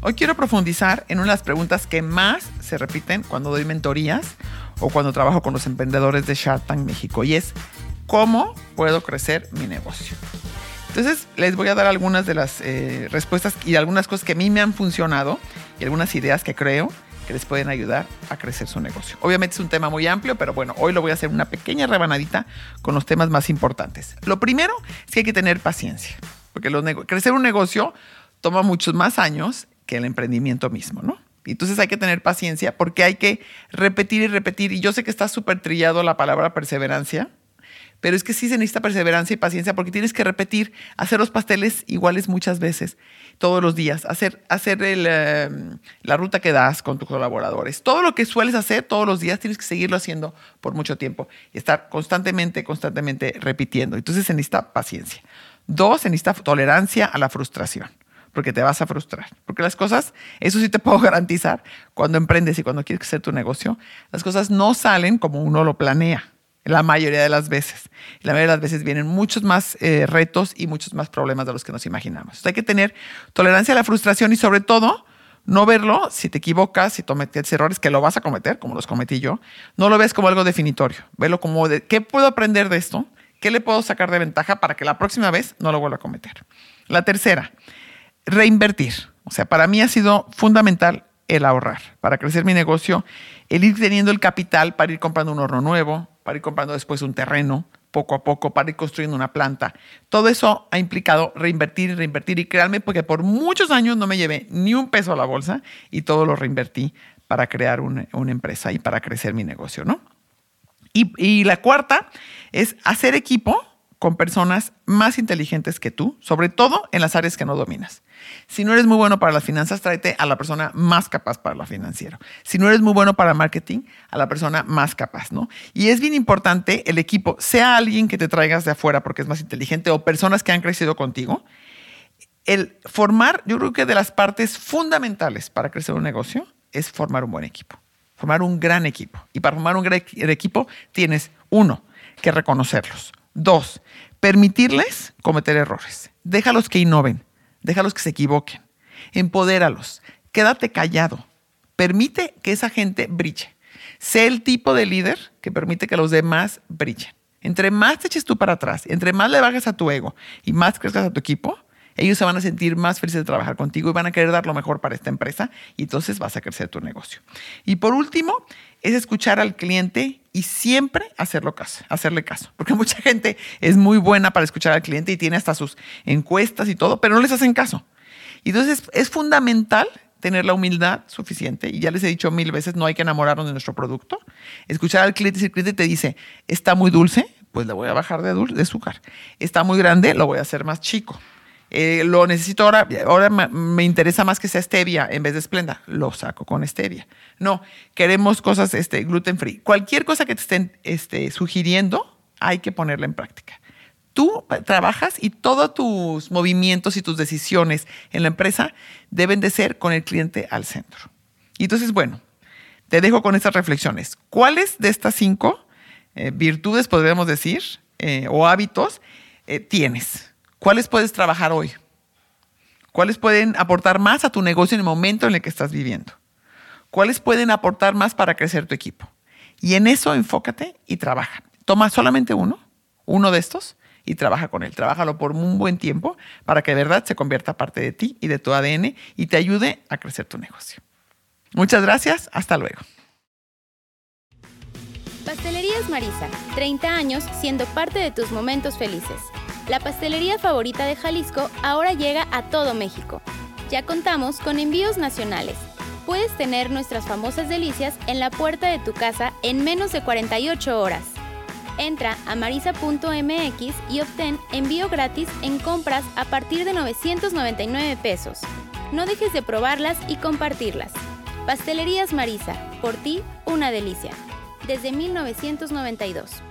Hoy quiero profundizar en una de las preguntas que más se repiten cuando doy mentorías o cuando trabajo con los emprendedores de Shark Tank México y es ¿cómo puedo crecer mi negocio? Entonces les voy a dar algunas de las eh, respuestas y algunas cosas que a mí me han funcionado y algunas ideas que creo que les pueden ayudar a crecer su negocio. Obviamente es un tema muy amplio, pero bueno, hoy lo voy a hacer una pequeña rebanadita con los temas más importantes. Lo primero es que hay que tener paciencia, porque crecer un negocio toma muchos más años que el emprendimiento mismo, ¿no? Entonces hay que tener paciencia porque hay que repetir y repetir. Y yo sé que está súper trillado la palabra perseverancia, pero es que sí se necesita perseverancia y paciencia porque tienes que repetir, hacer los pasteles iguales muchas veces, todos los días, hacer, hacer em, la ruta que das con tus colaboradores. Todo lo que sueles hacer todos los días tienes que seguirlo haciendo por mucho tiempo y estar constantemente, constantemente repitiendo. Entonces se necesita paciencia. Dos, se necesita tolerancia a la frustración porque te vas a frustrar. Porque las cosas, eso sí te puedo garantizar, cuando emprendes y cuando quieres hacer tu negocio, las cosas no salen como uno lo planea la mayoría de las veces. La mayoría de las veces vienen muchos más eh, retos y muchos más problemas de los que nos imaginamos. hay que tener tolerancia a la frustración y sobre todo no verlo si te equivocas, si cometes errores, que lo vas a cometer, como los cometí yo, no lo ves como algo definitorio. Velo como de, ¿qué puedo aprender de esto? ¿Qué le puedo sacar de ventaja para que la próxima vez no lo vuelva a cometer? La tercera, reinvertir. O sea, para mí ha sido fundamental el ahorrar para crecer mi negocio, el ir teniendo el capital para ir comprando un horno nuevo, para ir comprando después un terreno poco a poco, para ir construyendo una planta. Todo eso ha implicado reinvertir y reinvertir y créanme porque por muchos años no me llevé ni un peso a la bolsa y todo lo reinvertí para crear una, empresa y para crecer mi negocio, ¿no? Y, y la cuarta es hacer equipo con personas más inteligentes que tú, sobre todo en las áreas que no dominas. Si no eres muy bueno para las finanzas, tráete a la persona más capaz para lo financiero. Si no eres muy bueno para marketing, a la persona más capaz, ¿no? Y es bien importante el equipo, sea alguien que te traigas de afuera porque es más inteligente o personas que han crecido contigo. El formar, yo creo que de las partes fundamentales para crecer un negocio es formar un buen equipo, formar un gran equipo. Y para formar un gran equipo tienes, uno, que reconocerlos. Dos, permitirles cometer errores. Déjalos que innoven, déjalos que se equivoquen, empodéralos, quédate callado, permite que esa gente brille. Sé el tipo de líder que permite que los demás brillen. Entre más te eches tú para atrás, entre más le bajes a tu ego y más crezcas a tu equipo, ellos se van a sentir más felices de trabajar contigo y van a querer dar lo mejor para esta empresa y entonces vas a crecer tu negocio. Y por último, es escuchar al cliente y siempre hacerlo caso, hacerle caso. Porque mucha gente es muy buena para escuchar al cliente y tiene hasta sus encuestas y todo, pero no les hacen caso. Y entonces es fundamental tener la humildad suficiente, y ya les he dicho mil veces, no hay que enamorarnos de nuestro producto. Escuchar al cliente, si el cliente te dice, está muy dulce, pues le voy a bajar de, de azúcar. Está muy grande, lo voy a hacer más chico. Eh, lo necesito ahora, ahora me interesa más que sea stevia en vez de esplenda, lo saco con stevia. No, queremos cosas este, gluten free. Cualquier cosa que te estén este, sugiriendo, hay que ponerla en práctica. Tú trabajas y todos tus movimientos y tus decisiones en la empresa deben de ser con el cliente al centro. Y entonces, bueno, te dejo con estas reflexiones. ¿Cuáles de estas cinco eh, virtudes, podríamos decir, eh, o hábitos tienes? ¿Cuáles puedes trabajar hoy? ¿Cuáles pueden aportar más a tu negocio en el momento en el que estás viviendo? ¿Cuáles pueden aportar más para crecer tu equipo? Y en eso enfócate y trabaja. Toma solamente uno, uno de estos, y trabaja con él. Trabájalo por un buen tiempo para que de verdad se convierta parte de ti y de tu ADN y te ayude a crecer tu negocio. Muchas gracias. Hasta luego. Pastelerías Marisa, 30 años siendo parte de tus momentos felices. La pastelería favorita de Jalisco ahora llega a todo México. Ya contamos con envíos nacionales. Puedes tener nuestras famosas delicias en la puerta de tu casa en menos de 48 horas. Entra a marisa.mx y obtén envío gratis en compras a partir de 999 pesos. No dejes de probarlas y compartirlas. Pastelerías Marisa, por ti una delicia. Desde 1992.